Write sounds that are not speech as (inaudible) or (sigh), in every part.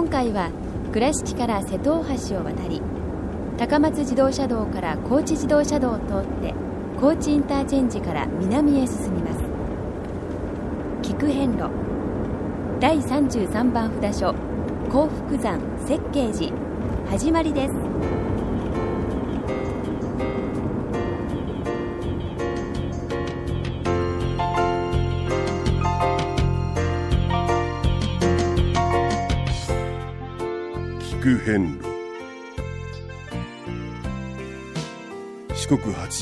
今回は倉敷から瀬戸大橋を渡り高松自動車道から高知自動車道を通って高知インターチェンジから南へ進みます。菊遍路第33番札所幸福山設計寺始まりです。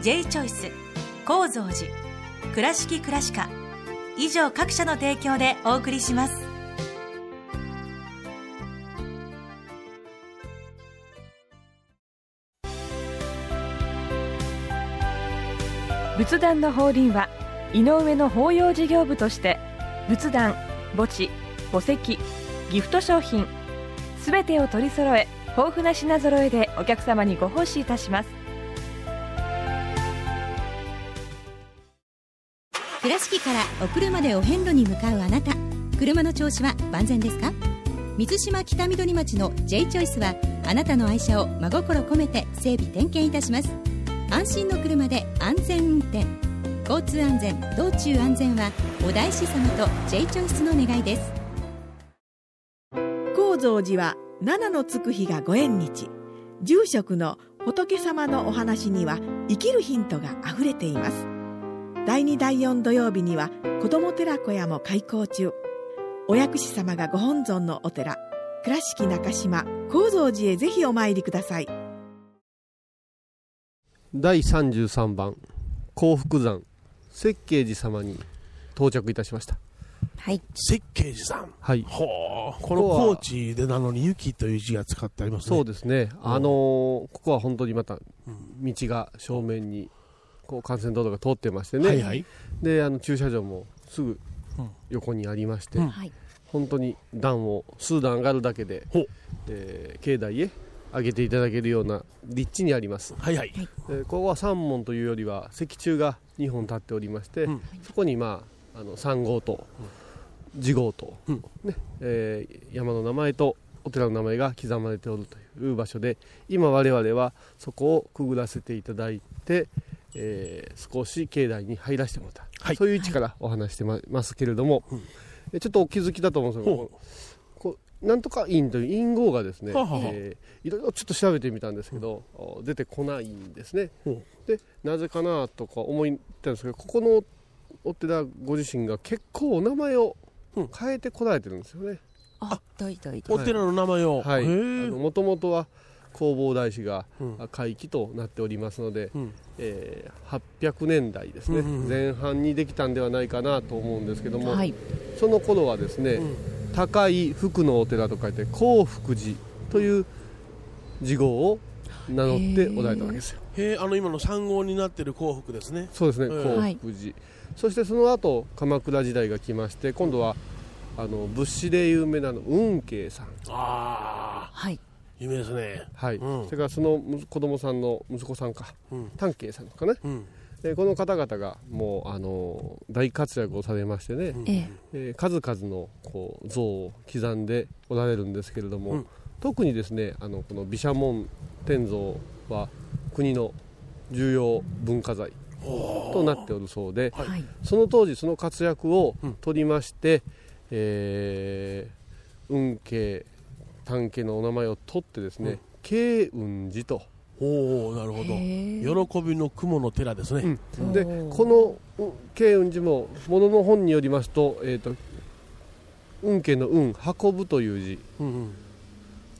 J チョイス構造寺倉敷倉歯科以上各社の提供でお送りします。仏壇の法輪は井上の法要事業部として仏壇墓地墓石ギフト商品すべてを取り揃え豊富な品揃えでお客様にご奉仕いたします。倉敷からお車でお遍路に向かうあなた。車の調子は万全ですか？水島北緑町の J チョイスはあなたの愛車を真心込めて整備点検いたします。安心の車で安全運転。交通安全道中安全はお大師様と J チョイスの願いです。高蔵寺は七のつく日がご縁日。住職の仏様のお話には生きるヒントがあふれています。第2第4土曜日には子ども寺小屋も開校中。お薬師様がご本尊のお寺倉敷中島・高蔵寺へぜひお参りください。第33番幸福山設計寺様に到着いたしました。はい。設計寺さん。はい。ほう。この高知でなのに雪という字が使ってありますね。そうですね。うんあのーここは本当にまた道が正面にこう幹線道路が通ってましてね、はいはい。であの駐車場もすぐうん横にありまして、うん。はい。本当に段を数段上がるだけでほう、えー境内へ上げていただけるような立地にあります。はいはい。えーここは三門というよりは石柱が2本立っておりまして、うん。そこにまああの3号と次号と、うん。ねえー山の名前とお寺の名前が刻まれておるという場所で今我々はそこをくぐらせていただいて、えー少し境内に入らせてもらった、はい。そういう位置からお話してまますけれども、うん。えちょっとお気づきだと思うんですけどほこうなんとか院という院号がですね、はあはあえーいろいろちょっと調べてみたんですけど、お出てこないんですね。ほでなぜかなとか思ったんですけどここのお寺ご自身が結構お名前をうん。変えてこられてるんですよね、あどいどいお寺の名前を。もともとは弘法大師がうん。会期となっておりますので、うん。えー800年代ですね、うんうんうん。前半にできたんではないかなと思うんですけども、はい。その頃はですね、うん。高い福のお寺と書いて幸福寺という字号を名乗っておられたわけですよ。へえあの今の三号になってる幸福ですね。そうですね、うん。幸福寺、そしてその後鎌倉時代が来まして今度はあの仏師で有名なの運慶さん。ああはい有名ですね。はい、うん。それからその息子供さんの息子さんか。うん。丹慶さんかね、うん。えーこの方々がもうあの大活躍をされましてね、えええ。ー数々のこう像を刻んでおられるんですけれども、うん。特にですねあのこの毘沙門天像は国の重要文化財となっておるそうで、はいはい。その当時その活躍をうん。取りまして、えー運慶丹家のお名前を取ってですね、慶雲寺と、おおなるほど。喜びの雲の寺ですね。でおーこのうん慶雲寺もものの本によりますと,、えー、と運慶の運運ぶという字、うんうん。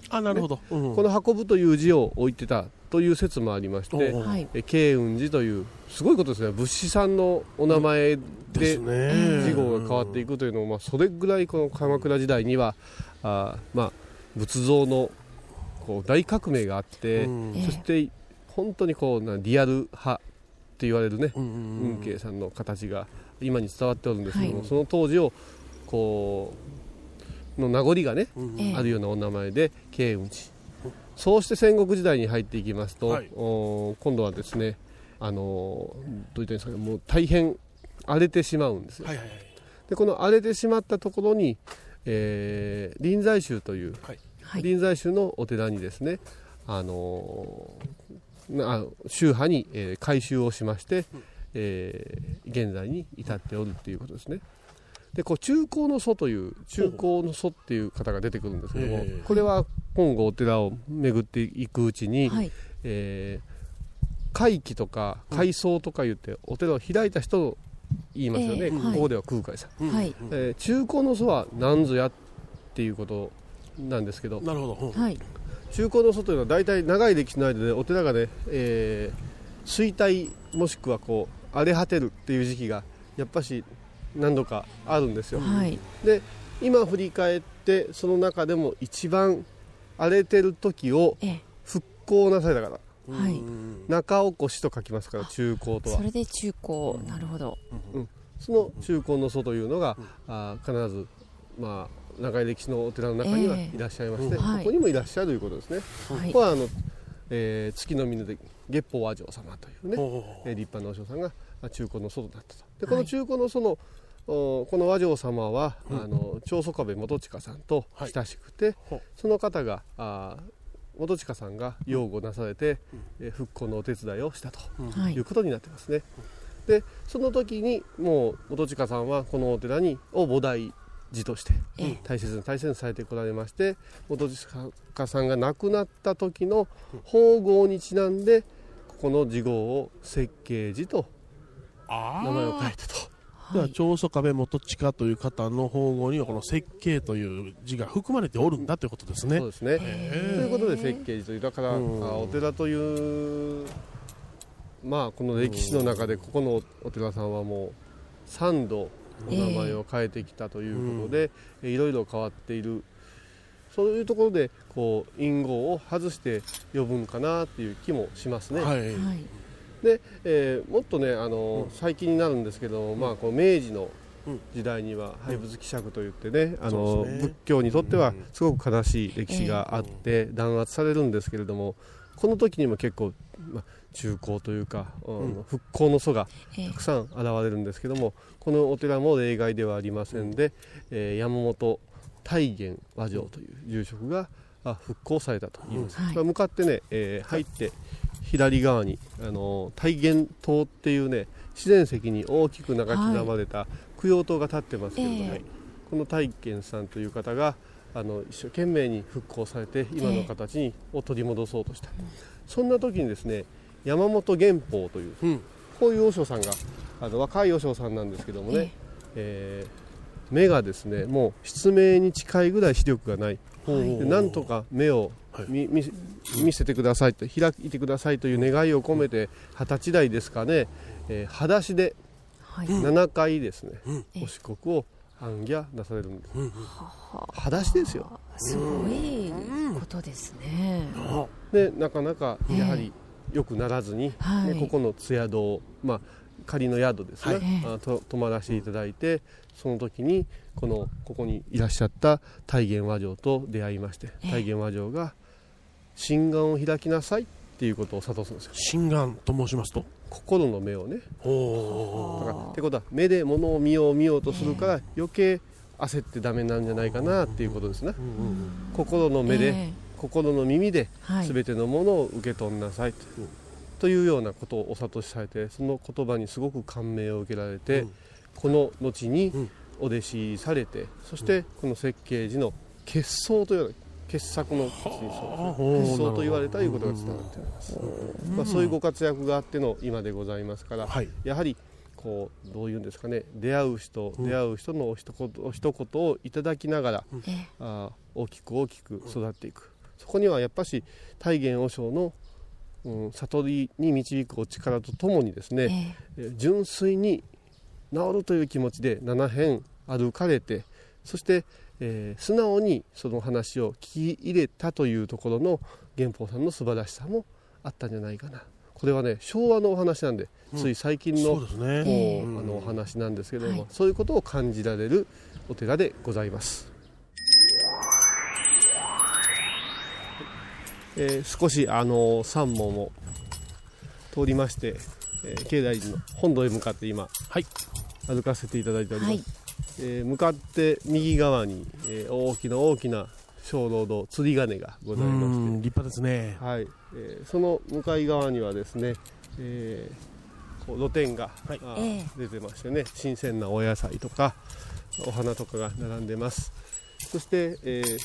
あなるほど。うんうん。この運ぶという字を置いてたという説もありまして慶雲寺というすごいことですね。仏師さんのお名前で字号が変わっていくというのも、まあ、それぐらいこの鎌倉時代にはあーまあ仏像のこう大革命があって、うん。そして本当にこうなリアル派って言われるね、うんうんうん。運慶さんの形が今に伝わっておるんですけども、はい。その当時をこうの名残がね、うんええ。あるようなお名前で慶雲寺。そうして戦国時代に入っていきますと、はい。お今度はですねあのどう言ったらいいんですかねもう大変荒れてしまうんですよ、はいはいはい。でこの荒れてしまったところに、えー臨済宗という、はい。はい。臨済宗のお寺にですね、あのーな宗派に、えー改修をしまして、えー現在に至っておるっていうことですね。でこう中高の祖という中高の祖っていう方が出てくるんですけども、ええこれは今後お寺を巡っていくうちに、はい。えー会期とか改装とか言ってお寺を開いた人を言いますよね、ええはい。ここでは空海さん、うん。はい。うん。えー中高の祖は何ぞやっていうことなんですけど。なるほど。うん。はい。中高の祖というのは大体長い歴史の間でお寺がね、えー衰退もしくはこう荒れ果てるっていう時期がやっぱし何度かあるんですよ、はい。で今振り返ってその中でも一番荒れてる時をええ。復興なされた方はい中起こしと書きますから中高とはそれで中高なるほどうんその中高の祖というのが、あ必ず、まあ、長い歴史のお寺の中にはいらっしゃいまして、うんはいここにもいらっしゃるということですね。はいここはあの、えー月の峰で月報和尚様というね、うほうほうえー立派な和尚さんがあ中高の祖となったと。でこの中高の祖の、おこの和尚様は、あの長宗我部元親さんと親しくて、ほうその方があ元親さんが擁護なされて、えー復興のお手伝いをしたと。はいいうことになってますね。でその時にもう元親さんはこのお寺にを菩提寺としてええ大切に大切にされてこられまして元親さんが亡くなった時の宝号にちなんでここの寺号を設計寺とあ名前を変えたと。では長宗我部元親という方の宝号にはこの設計という字が含まれておるんだということですね。そうですね。ということで設計寺というだから、うん。あお寺というまあこの歴史の中でここのお寺さんはもう3度お名前を変えてきたということで、えいろいろ変わっている。そういうところでこう隠語を外して呼ぶんかなっていう気もしますね。はい。はいで、えーもっとねあの、最近になるんですけど、まあ、こう明治の時代には廃仏希釈といってね、あそのね。仏教にとってはうん。すごく悲しい歴史があって弾圧されるんですけれどもこの時にも結構、まあ、中高というか、うん。復興の祖がええ。たくさん現れるんですけどもこのお寺も例外ではありませんで、えー山本大元和尚という住職があ復興されたと言います、うん。はい。向かってね、えー入って左側にあの大元塔っていうね自然石に大きく長刻まれた供養塔が立ってますけれども、ええ。この大元さんという方があの一生懸命に復興されて今の形に、を取り戻そうとした、そんな時にですね山本元宝といううん。こういう和尚さんがあの若い和尚さんなんですけどもね、えー目がですねもう失明に近いぐらい視力がない、でなんとか目をはい見見せ見せてくださいと開いてくださいという願いを込めて二十歳代ですかね、えー裸足ではい。7回ですね、うん。お四国を行脚なされるんです、うん。裸足ですよ。すごいことですね。あでなかなかやはり良くならずに、はい。でここの津宿を、まあ、仮の宿ですね、はいあと泊まらせていただいてその時にこのここにいらっしゃった大元和尚と出会いましてええ。大元和尚が「心眼を開きなさい」っていうことを諭すんですよ。心眼と申しますと？心の目をね。おだからってことは目で物を見よう見ようとするから余計焦ってダメなんじゃないかなっていうことですね心の目で、ええ。心の耳ではい。全てのものを受け取んなさいと,、というようなことをお諭しされてその言葉にすごく感銘を受けられて、うん。この後にうん。お弟子されてそしてこの設計時の傑相というような傑作のそうですね傑相と言われたということが伝わっております、まあ、そういうご活躍があっての今でございますから、はい。やはりこうどういうんですかね。出会う人、出会う人のお一言お一言をいただきながら、ええ。あー大きく大きく育っていく、そこにはやっぱし大元和尚の、うん、悟りに導くお力とともにですね、ええ。純粋に治るという気持ちで7辺歩かれてそして、えー素直にその話を聞き入れたというところの元宝さんの素晴らしさもあったんじゃないかな。これはね昭和のお話なんで、うん。つい最近のね。もううん。あのお話なんですけれども、はい。そういうことを感じられるお寺でございます、えー少しあの山門を通りまして、えー境内の本堂へ向かって今、はい。歩かせていただいております、はいえー向かって右側に、えー大きな大きな鐘楼堂釣り鐘がございまして。うん立派ですね。はい、えーその向かい側にはですね、えーこう露店が、はい。出てましてね新鮮なお野菜とかお花とかが並んでます。そして、えー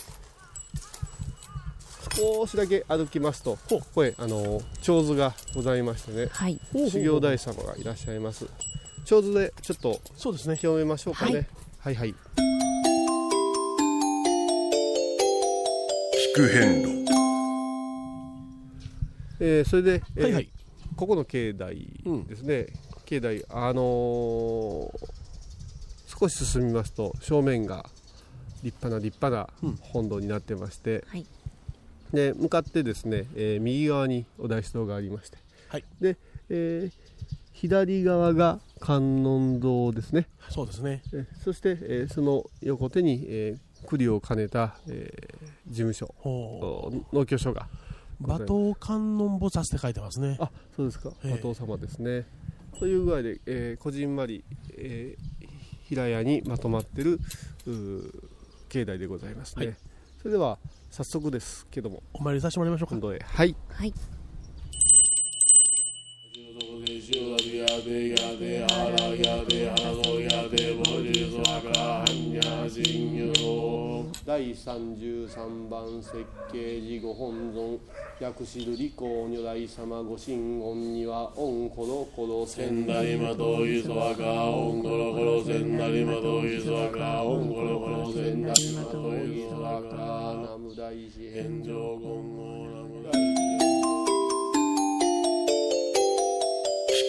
少しだけ歩きますとここへあの長図がございましてねはい。修行大様がいらっしゃいます。長図でちょっとそうですね。清めましょうかね。はいはい聞く遍路えーそれで、えーはいはい。ここの境内ですね、境内あのー少し進みますと正面が立派な立派なうん。本堂になってまして、はい。で向かってですね、えー右側にお大師堂がありまして、はい。で、えー左側が観音堂ですね、そうですね。えそして、えーその横手に、えー栗を兼ねた、えー事務所。農協所が。う。馬頭観音菩薩って書いてますね。あそうですか。ええ。馬頭様ですね、という具合で、えーこじんまり、えー平屋にまとまってる境内でございますね、はい。それでは早速ですけども。お参りさせてもらいましょうか。今。度へ。はいはい第33番設計時ご本尊薬師瑠璃光如来様ご神言には御コロコロ千なりまといそわかおんころころせんなりまといそわかおんころころせんなりまといそわか南無大師天上金剛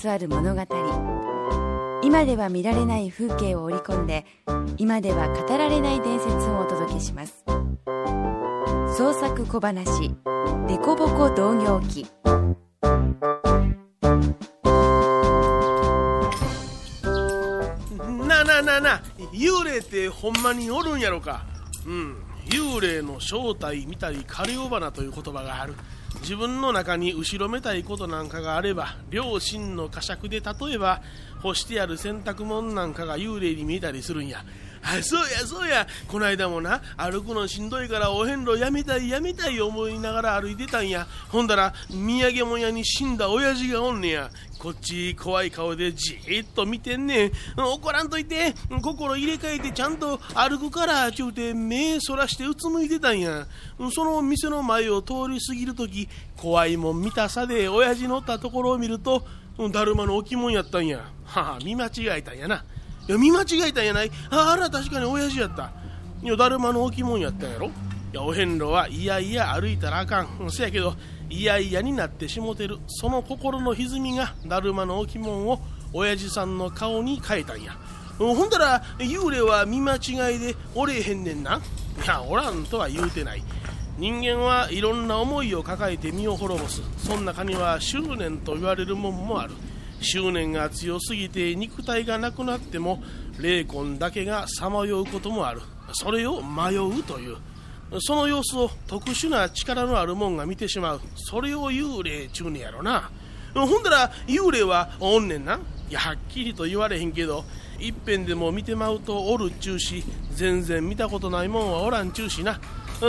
つわる物語。今では見られない風景を織り込んで今では語られない伝説をお届けします。創作小話「デコボコ同業記」なあなあなあなあ幽霊ってほんまにおるんやろか。うん幽霊の正体見たりカリオバナという言葉がある。自分の中に後ろめたいことなんかがあれば両親の呵責で例えば干してある洗濯物なんかが幽霊に見えたりするんや。あ (laughs) そうやそうや。こないだもな歩くのしんどいからお遍路やめたいやめたい思いながら歩いてたんや。ほんだら土産物屋に死んだ親父がおんねや。こっち怖い顔でじーっと見てんねん。怒らんといて。心入れ替えてちゃんと歩くからちゅうて目そらしてうつむいてたんや。その店の前を通り過ぎるとき怖いもん見たさで親父乗ったところを見るとだるまの置物やったんや。はあ見間違えたんやな。や見間違えたんやない。ああら確かに親父やった。いやだるまの置物やったんやろ。いやお遍路はいやいや歩いたらあかん。せやけどいやいやになってしもてる。その心の歪みがだるまの置物を親父さんの顔に変えたんや。ほんだら幽霊は見間違いでおれへんねんな。いやおらんとは言うてない。人間はいろんな思いを抱えて身を滅ぼす。その中には執念と言われるもんもある。執念が強すぎて肉体がなくなっても霊魂だけがさまようこともある。それを迷うという。その様子を特殊な力のあるもんが見てしまう。それを幽霊ちゅうねやろな。ほんだら幽霊はおんねんな。いやはっきりと言われへんけどいっぺんでも見てまうとおるっちゅうし全然見たことないもんはおらんちゅうしな。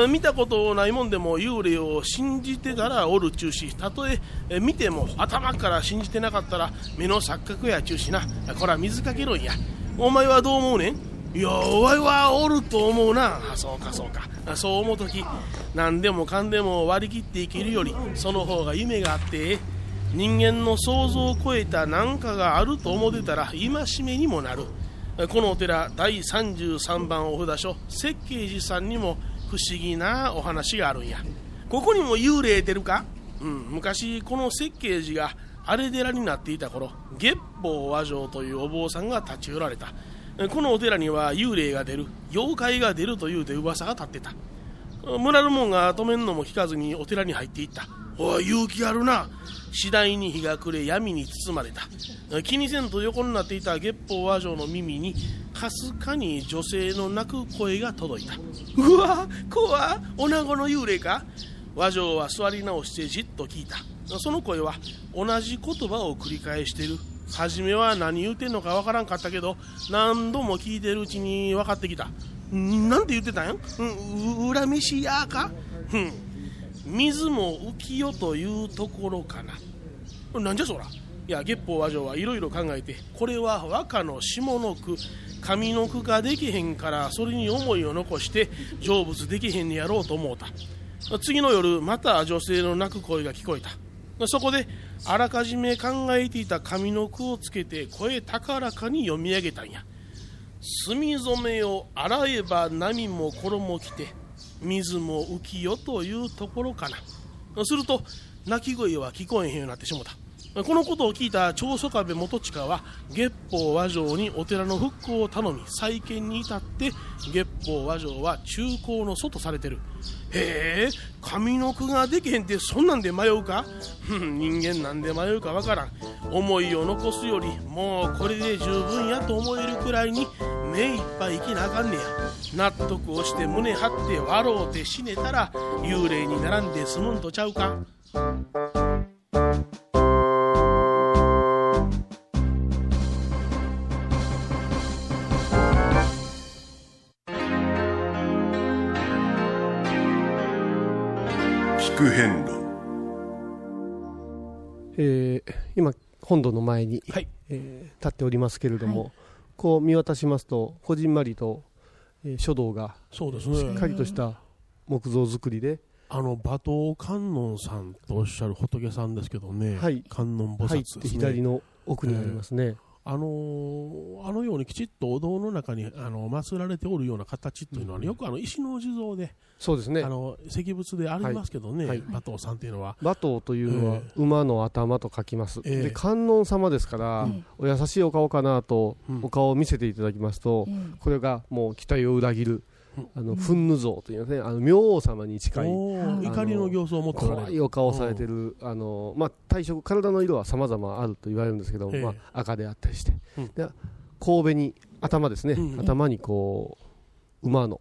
見たことないもんでも幽霊を信じてたらおるっちゅうしたとえ見ても頭から信じてなかったら目の錯覚やちゅうしな。こら水かけろんや。お前はどう思うねん？いやお前はおると思うな。あそうかそうか。そう思うとき何でもかんでも割り切っていけるよりその方が夢があって人間の想像を超えた何かがあると思ってたら戒めにもなる。このお寺第33番お札所設計寺さんにも不思議なお話があるんや。ここにも幽霊出るか、うん、昔この設計寺が荒れ寺になっていた頃月宝和尚というお坊さんが立ち寄られた。このお寺には幽霊が出る妖怪が出るという出噂が立ってた。村の者が止めんのも聞かずにお寺に入っていった。おい勇気あるな。次第に日が暮れ闇に包まれた。気にせんと横になっていた月報和尚の耳にかすかに女性の泣く声が届いた。うわ怖女子の幽霊か。和尚は座り直してじっと聞いた。その声は同じ言葉を繰り返してる。初めは何言うてんのかわからんかったけど何度も聞いてるうちに分かってきた。なんて言ってたん？やう恨めしやか？水も浮きよというところかな。なんじゃそら。いや月報和尚はいろいろ考えてこれは和歌の下の句上の句ができへんからそれに思いを残して成仏できへんにやろうと思うた。次の夜また女性の泣く声が聞こえた。そこであらかじめ考えていた上の句をつけて声高らかに読み上げたんや。墨染めを洗えば波も衣着て水も浮きよというところかな。すると泣き声は聞こえへんようになってしもた。このことを聞いた長宗我部元親は月報和尚にお寺の復興を頼み再建に至って月報和尚は中高の祖とされてる。へえ上の句ができへんってそんなんで迷うか？(laughs) 人間なんで迷うかわからん。思いを残すよりもうこれで十分やと思えるくらいに目いっぱい生きなあかんねや。納得をして胸張って笑うて死ねたら幽霊に並んで済むんとちゃうか？えー今本堂の前に、はい。えー立っておりますけれども、こう見渡しますとこじんまりと、えー書道がそうですね。しっかりとした木造造りで、あの馬頭観音さんとおっしゃる仏さんですけどね、はい。観音菩薩入っですね。て左の奥にありますね、あのーあのようにきちっとお堂の中にあの祀られておるような形っていうのはね、よくあの石の地蔵で、そうですね。あの石仏でありますけどね、はい。馬頭さんっていうのは。馬頭というのはえ馬の頭と書きます、ええ。で観音様ですから、お優しいお顔かなと、うん。お顔を見せていただきますと、これがもう期待を裏切る、あの憤怒像というねあの明王様に近い怒りの形相を持って怖いお顔をされてる、あのまあ、体色体の色は様々あると言われるんですけど、ええまあ、赤であったりして、うん。で神戸に頭ですね、うん。頭にこう馬の、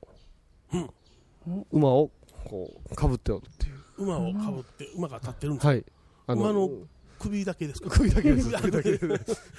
馬をこうかぶっておるっていう。馬をかぶって馬が立ってるんですか、はい。あ馬の首だけですか？首だけです。首だけです。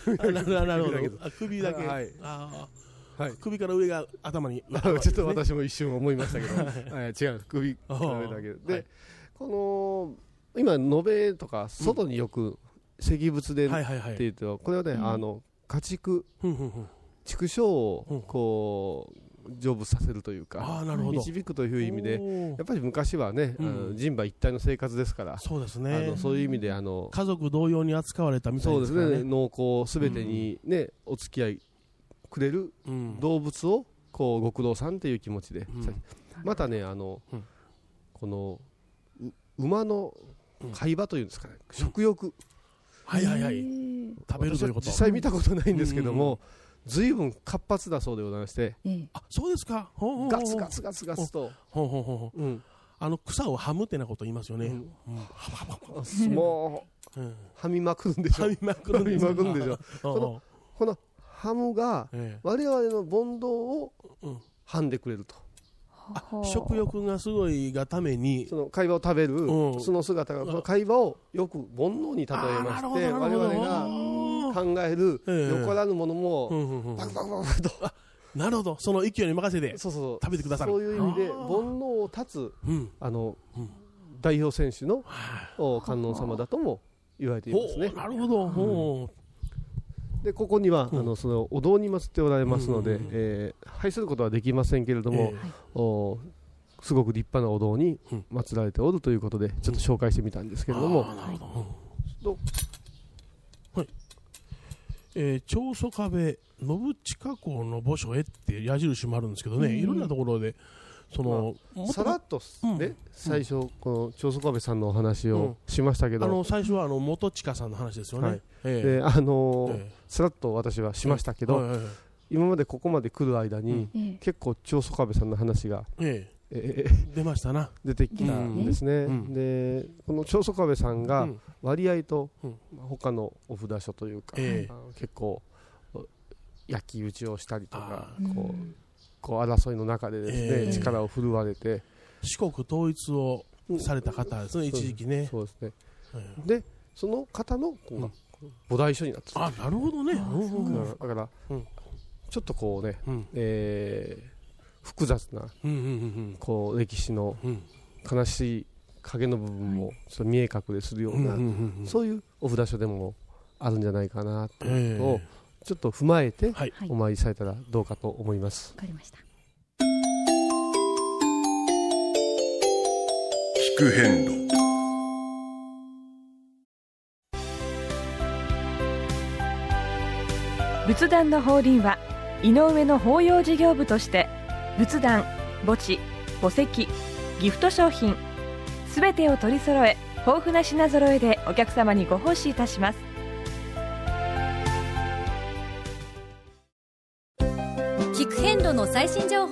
首だけです。(laughs) あ首だけ、はい。あはい。ー首から上が頭にあ (laughs) ちょっと私も一瞬思いましたけど、はい、(laughs) 違う。首から上だけで、はいこの今延べとか外によく石仏でってはいはい。はいいうと、これはね、あの家畜ふんふんふん。畜生をこう成仏させるというかあーなるほど。導くという意味でおー。やっぱり昔はね、あの人馬一体の生活ですからそうですあねのそういう意味であの家族同様に扱われたみたいそうですすでからね。ね。農耕すべてにね、お付き合いくれるうん。動物をこう極道さんという気持ちで、うん。またねあの、うん。このう馬の海馬というんですかね、食欲。はいはいはい。食べるということ。実際見たことないんですけども、ずいぶん活発だそうでございまして、あそうですか？ほうほうほう。ガツガツガツガツと、ほう。ほうほうほうう。ん。あの草をはむってなこと言いますよね。うん。うん。あもううん。はみまくるんでしょ。はみまくるんですはみまくるんでしょ。このハムがええ。我々の煩悩をうん。はんでくれると。食欲がすごいがために。その会話を食べるうん。その姿がその会話をよく煩悩に例えまして我々が考えるええ。よからぬものうんもバクバクバクと。なるほど。その勢いに任せて (laughs) そうそう食べてくださる。そういう意味であ煩ー悩を断つうん。あのうん。代表選手のお観音様だとも言われていますね。なるほど。ほでここには、うん。あのそのお堂に祀っておられますので、えー拝することはできませんけれども、えおすごく立派なお堂にうん。祀られておるということでちょっと紹介してみたんですけれども、あーなるほど。どえー長宗壁信近公の墓所へって矢印もあるんですけどね、ええいろんなところでその、もっとさらっとうん。ね、最初この長宗我部さんのお話をしましたけど、あの最初はあの元親さんの話ですよね、はい。えであのーえ。さらっと私はしましたけど、はいはいはい。今までここまで来る間に、ええ。結構長宗我部さんの話が、ええ。出ましたな、出てきたんですね、うん。でこの長宗我部さんがうん。割合と、うん。まあ他のお札所というか、結構お焼き討ちをしたりとかあこううんこう争いの中でですね、ええ。力を振るわれて、四国統一をされた方ですね、一時期ね。そうですね。えでその方の菩提書になってるあなるほどね、うんうんだから、うん。ちょっとこうね、うん。えー複雑なうんうんこう歴史のうん。悲しい影の部分もちょっと見え隠れするような、うんうんうんうん。そういうお札所でもあるんじゃないかなとえいうのをえちょっと踏まえてお参りされたらどうかと思います。わかりました。聞く変路。仏壇の法輪は井上の法要事業部として仏壇墓地墓石ギフト商品すべてを取り揃え豊富な品揃えでお客様にご奉仕いたします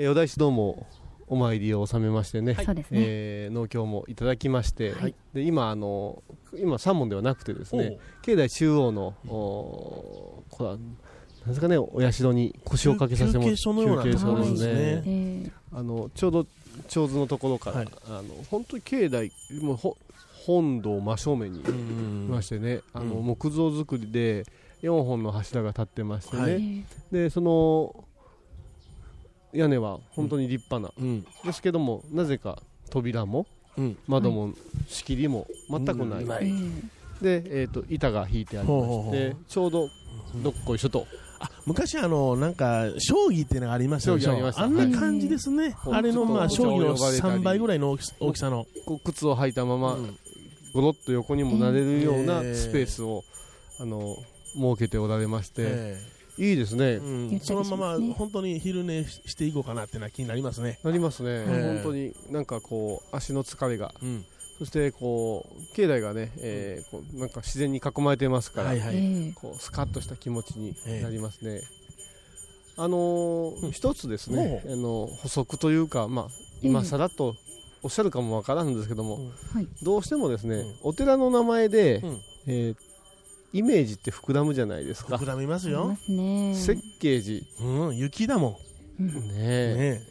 えーお大師どうもお参りを収めましてね、そうですね。えー農協もいただきまして、はい。で今あの今三門ではなくてですね境内中央の、おこれはなんですかねお社に腰を掛けさせてもら休憩所のですね、ねええあのちょうど長図のところから、はい。あの本当に境内もうほ本堂真正面にいうんましてね、あのうん。木造造りで4本の柱が立ってましてね、はい。でその屋根は本当に立派な、うん。ですけどもなぜか扉もうん。窓も仕切りも全くない、で、えー、と板が引いてありましてちょうどどっこいしょと、あ昔あのなんか将棋っていうのがありましたでしょ？将棋ああんな感じですね、はい。あれのまあ将棋のお茶を呼ばれたり。3倍ぐらいの大きさの、靴を履いたまま、うん。ゴロッと横にもなれるようなえー。スペースを、あの設けておられまして、えいいですね、えうん。そのまま本当に昼寝していこうかなっていうのは気になりますね、なりますね、え本当になんかこう足の疲れが。うん。そしてこう境内がね、えーこうなんか自然に囲まれてますから、はいはい、ええ。こうスカッとした気持ちにええなりますね。あのーうん。一つですね、ほあの補足というか、まあ、今さらっとおっしゃるかもわからんですけども、どうしてもですね、うん。お寺の名前で、うん。えーイメージって膨らむじゃないですか。膨。らみますよ。設計寺、うん、雪だもうん。ねん、え。ね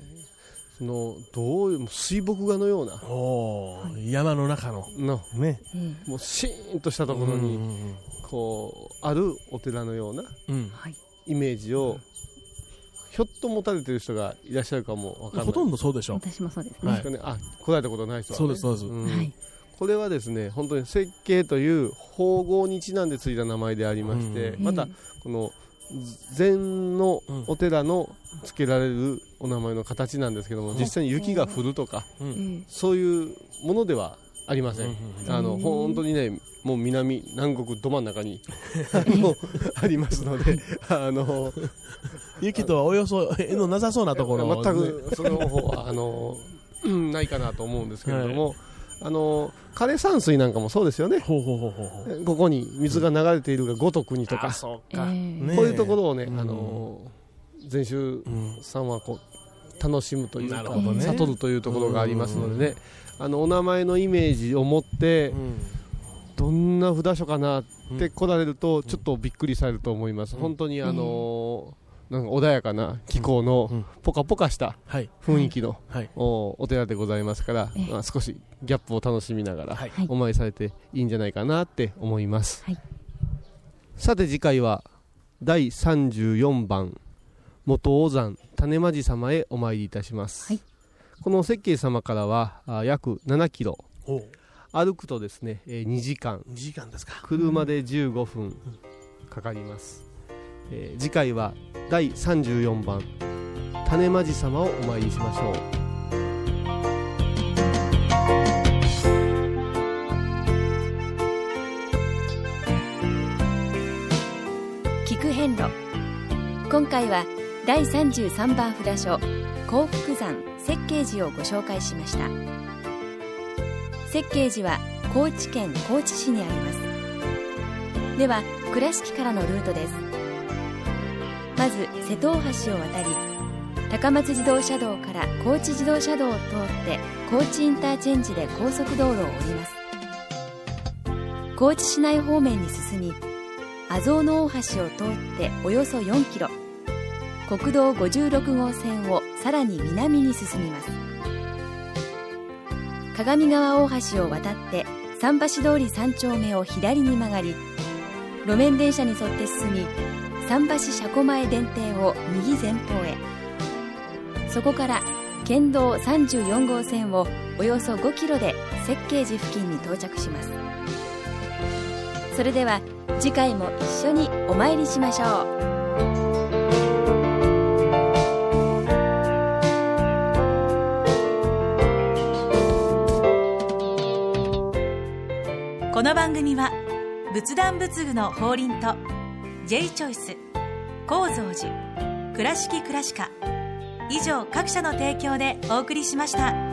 そのどういう水墨画のような。おー山の中の、の。ね、ええもうシーンとしたところに、うんこうあるお寺のようなイメージをひょっと持たれてる人がいらっしゃるかもわかんない。ほとんどそうでしょ、私もそうですはね。ですかね、あ来られたことない人は、ね、そうですそうです。ん。はいこれはですね本当に設計という縫合にちなんでついた名前でありまして、うん。またこの禅のお寺の付けられるお名前の形なんですけども、実際に雪が降るとか、うん。そういうものではありません、うん。あの本当にねもう南南国ど真ん中に (laughs) ありますのであの雪とはおよそ縁のなさそうなところ全くその方はあの、うんないかなと思うんですけれども、あの枯山水なんかもそうですよね。ほうほうほうほうほう。ここに水が流れているが五徳にとか、うか、えーねこういうところをね、うん。あの禅宗さんはこう楽しむというか、悟るというところがありますのでね、あのお名前のイメージを持って、どんな札所かなって来られると、ちょっとびっくりされると思います、本当にあのなんか穏やかな気候のポカポカしたはい。雰囲気の、はい。おお寺でございますから、ええ。まあ、少しギャップを楽しみながら、はい。お参りされていいんじゃないかなって思います、はい。さて次回は第34番元王山種まじ様へお参りいたします、はい。この設計様からはあ約7キロ。歩くとですね、えー2時間。2時間ですか。車で15分かかります、えー次回は第34番種まじ様をお参りしましょう。聞く遍路。今回は第33番札所幸福山設計寺をご紹介しました。設計寺は高知県高知市にあります。では倉敷からのルートです。まず瀬戸大橋を渡り高松自動車道から高知自動車道を通って高知インターチェンジで高速道路を降ります。高知市内方面に進み阿蔵の大橋を通っておよそ4キロ国道56号線をさらに南に進みます。鏡川大橋を渡って桟橋通り3丁目を左に曲がり路面電車に沿って進み桟橋車庫前電停を右前方へ。そこから県道34号線をおよそ5キロで設計寺付近に到着します。それでは次回も一緒にお参りしましょう。この番組は仏壇仏具の法輪と J チョイス構造寺倉敷倉歯科以上各社の提供でお送りしました。